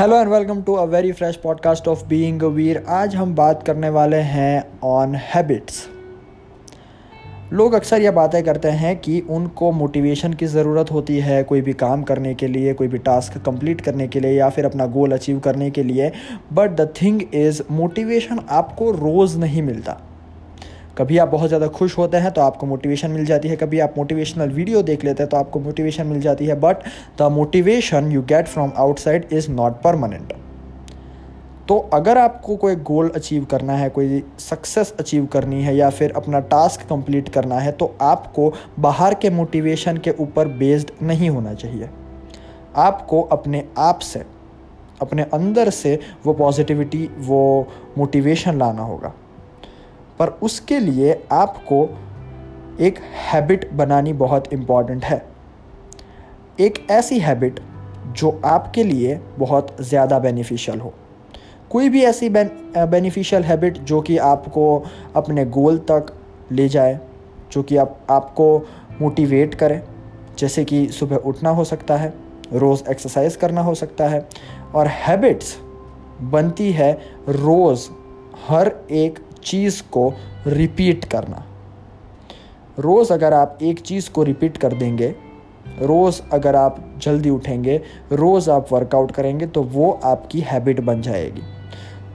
Hello and welcome to a very fresh podcast of being Veer आज हम बात करने वाले हैं ऑन हैबिट्स लोग अक्सर यह बातें करते हैं कि उनको मोटिवेशन की ज़रूरत होती है कोई भी काम करने के लिए, कोई भी टास्क कंप्लीट करने के लिए या फिर अपना गोल अचीव करने के लिए. But the thing is motivation आपको रोज़ नहीं मिलता. कभी आप बहुत ज़्यादा खुश होते हैं तो आपको मोटिवेशन मिल जाती है। कभी आप मोटिवेशनल वीडियो देख लेते हैं तो आपको मोटिवेशन मिल जाती है। But the motivation you get from outside is not permanent तो अगर आपको कोई गोल अचीव करना है, कोई सक्सेस अचीव करनी है या फिर अपना टास्क कंप्लीट करना है तो आपको बाहर के मोटिवेशन के ऊपर बेस्ड नहीं होना चाहिए। आपको अपने आप से, अपने अंदर से वो पॉजिटिविटी वो मोटिवेशन लाना होगा। पर उसके लिए आपको एक हैबिट बनानी बहुत इंपॉर्टेंट है। एक ऐसी हैबिट जो आपके लिए बहुत ज़्यादा बेनिफिशियल हो। कोई भी ऐसी बेनिफिशियल हैबिट जो कि आपको अपने गोल तक ले जाए, जो कि आप, आपको मोटिवेट करे, जैसे कि सुबह उठना हो सकता है, रोज़ एक्सरसाइज करना हो सकता है, और हैबिट्स बनती है रोज़, हर एक चीज़ को रिपीट करना। रोज़ अगर आप एक चीज़ को रिपीट कर देंगे, रोज़ अगर आप जल्दी उठेंगे, रोज़ आप वर्कआउट करेंगे तो वो आपकी हैबिट बन जाएगी।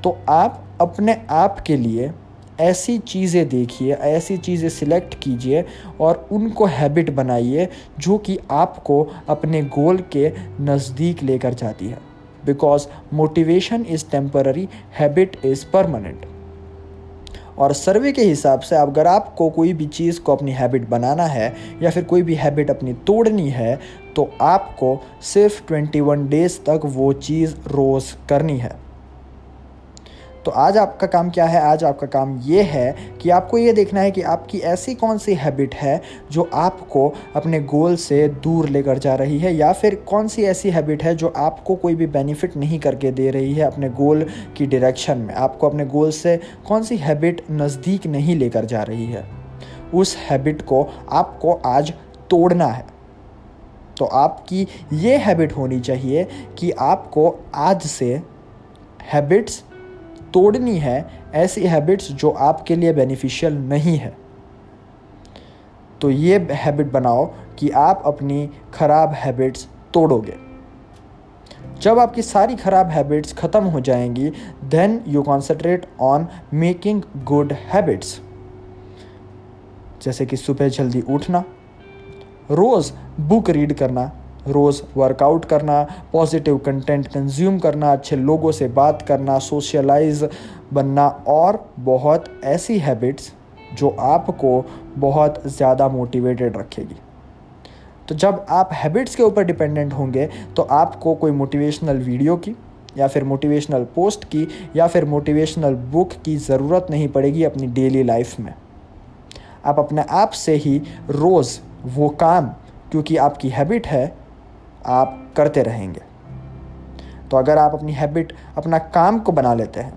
तो आप अपने आप के लिए ऐसी चीज़ें देखिए, ऐसी चीज़ें सिलेक्ट कीजिए और उनको हैबिट बनाइए जो कि आपको अपने गोल के नज़दीक लेकर जाती है। Because motivation is temporary habit is permanent और सर्वे के हिसाब से अगर आपको कोई भी चीज़ को अपनी हैबिट बनाना है या फिर कोई भी हैबिट अपनी तोड़नी है तो आपको सिर्फ़ 21 डेज़ तक वो चीज़ रोज़ करनी है। तो आज आपका काम क्या है? आज आपका काम ये है कि आपको ये देखना है कि आपकी ऐसी कौन सी हैबिट है जो आपको अपने गोल से दूर लेकर जा रही है, या फिर कौन सी ऐसी हैबिट है जो आपको कोई भी बेनिफिट नहीं करके दे रही है अपने गोल की डायरेक्शन में? आपको अपने गोल से कौन सी हैबिट नज़दीक नहीं लेकर जा रही है? उस हैबिट को आपको आज तोड़ना है। तो आपकी ये हैबिट होनी चाहिए कि आपको आज से हैबिट्स तोड़नी है ऐसी हैबिट्स जो आपके लिए बेनिफिशियल नहीं है। तो ये हैबिट बनाओ कि आप अपनी ख़राब हैबिट्स तोड़ोगे। जब आपकी सारी ख़राब हैबिट्स ख़त्म हो जाएँगी then you concentrate on making good habits जैसे कि सुबह जल्दी उठना, रोज़ बुक रीड करना रोज़ वर्कआउट करना पॉजिटिव कंटेंट कंज्यूम करना, अच्छे लोगों से बात करना सोशलाइज बनना और बहुत ऐसी हैबिट्स जो आपको बहुत ज़्यादा मोटिवेटेड रखेगी। तो जब आप हैबिट्स के ऊपर डिपेंडेंट होंगे तो आपको कोई मोटिवेशनल वीडियो की या फिर मोटिवेशनल पोस्ट की या फिर मोटिवेशनल बुक की ज़रूरत नहीं पड़ेगी अपनी डेली लाइफ में। आप अपने आप से ही रोज़ वो काम, क्योंकि आपकी हैबिट है आप करते रहेंगे। तो अगर आप अपनी हैबिट अपना काम को बना लेते हैं,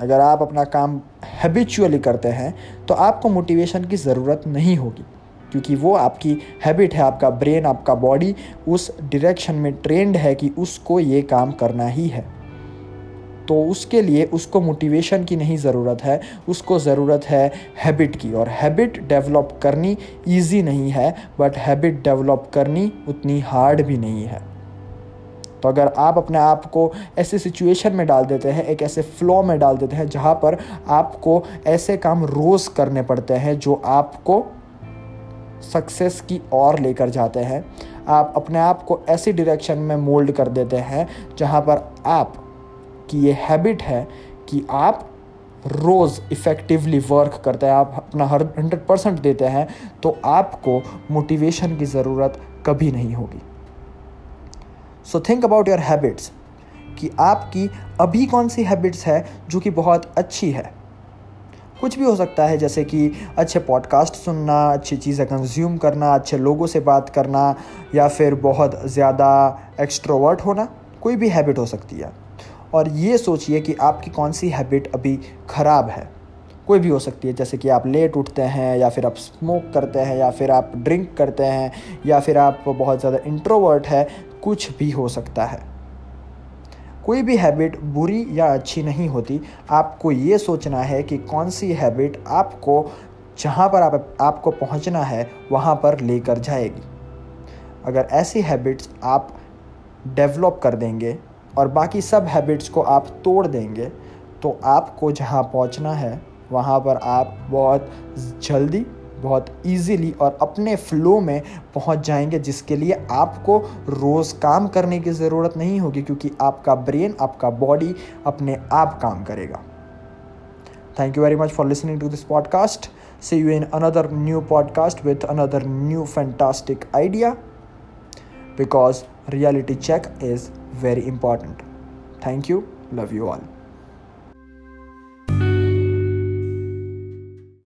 अगर आप अपना काम हैबिचुअली करते हैं तो आपको मोटिवेशन की ज़रूरत नहीं होगी, क्योंकि वो आपकी हैबिट है, आपका ब्रेन आपका बॉडी उस डायरेक्शन में ट्रेंड है कि उसको ये काम करना ही है। तो उसके लिए उसको मोटिवेशन की नहीं ज़रूरत है, उसको ज़रूरत है हैबिट की। और हैबिट डेवलप करनी इजी नहीं है बट हैबिट डेवलप करनी उतनी हार्ड भी नहीं है। तो अगर आप अपने आप को ऐसे सिचुएशन में डाल देते हैं, एक ऐसे फ्लो में डाल देते हैं, जहाँ पर आपको ऐसे काम रोज़ करने पड़ते हैं, जो आपको सक्सेस की ओर लेकर जाते हैं। आप अपने आप को ऐसी डायरेक्शन में मोल्ड कर देते हैं, जहाँ पर आप कि ये हैबिट है कि आप रोज़ इफ़ेक्टिवली वर्क करते हैं, आप अपना हर हंड्रेड परसेंट देते हैं तो आपको मोटिवेशन की ज़रूरत कभी नहीं होगी। So think about your habits कि आपकी अभी कौन सी हैबिट्स है जो कि बहुत अच्छी है। कुछ भी हो सकता है, जैसे कि अच्छे पॉडकास्ट सुनना, अच्छी चीज़ें कंज्यूम करना, अच्छे लोगों से बात करना, या फिर बहुत ज़्यादा एक्स्ट्रोवर्ट होना, कोई भी हैबिट हो सकती है। और ये सोचिए कि आपकी कौन सी हैबिट अभी ख़राब है। कोई भी हो सकती है, जैसे कि आप लेट उठते हैं, या फिर आप स्मोक करते हैं, या फिर आप ड्रिंक करते हैं, या फिर आप बहुत ज़्यादा इंट्रोवर्ट है, कुछ भी हो सकता है। कोई भी हैबिट बुरी या अच्छी नहीं होती। आपको ये सोचना है कि कौन सी हैबिट आपको, जहाँ पर आप, आपको पहुँचना है, वहाँ पर लेकर जाएगी। अगर ऐसी हैबिट्स आप डेवलप कर देंगे और बाकी सब हैबिट्स को आप तोड़ देंगे तो आपको जहाँ पहुँचना है, वहाँ पर आप बहुत जल्दी, बहुत इजीली और अपने फ्लो में पहुँच जाएँगे, जिसके लिए आपको रोज़ काम करने की ज़रूरत नहीं होगी, क्योंकि आपका ब्रेन आपका बॉडी अपने आप काम करेगा। Thank you very much for listening to this podcast see you in another new podcast with another new fantastic idea because reality check is very important. Thank you. Love you all.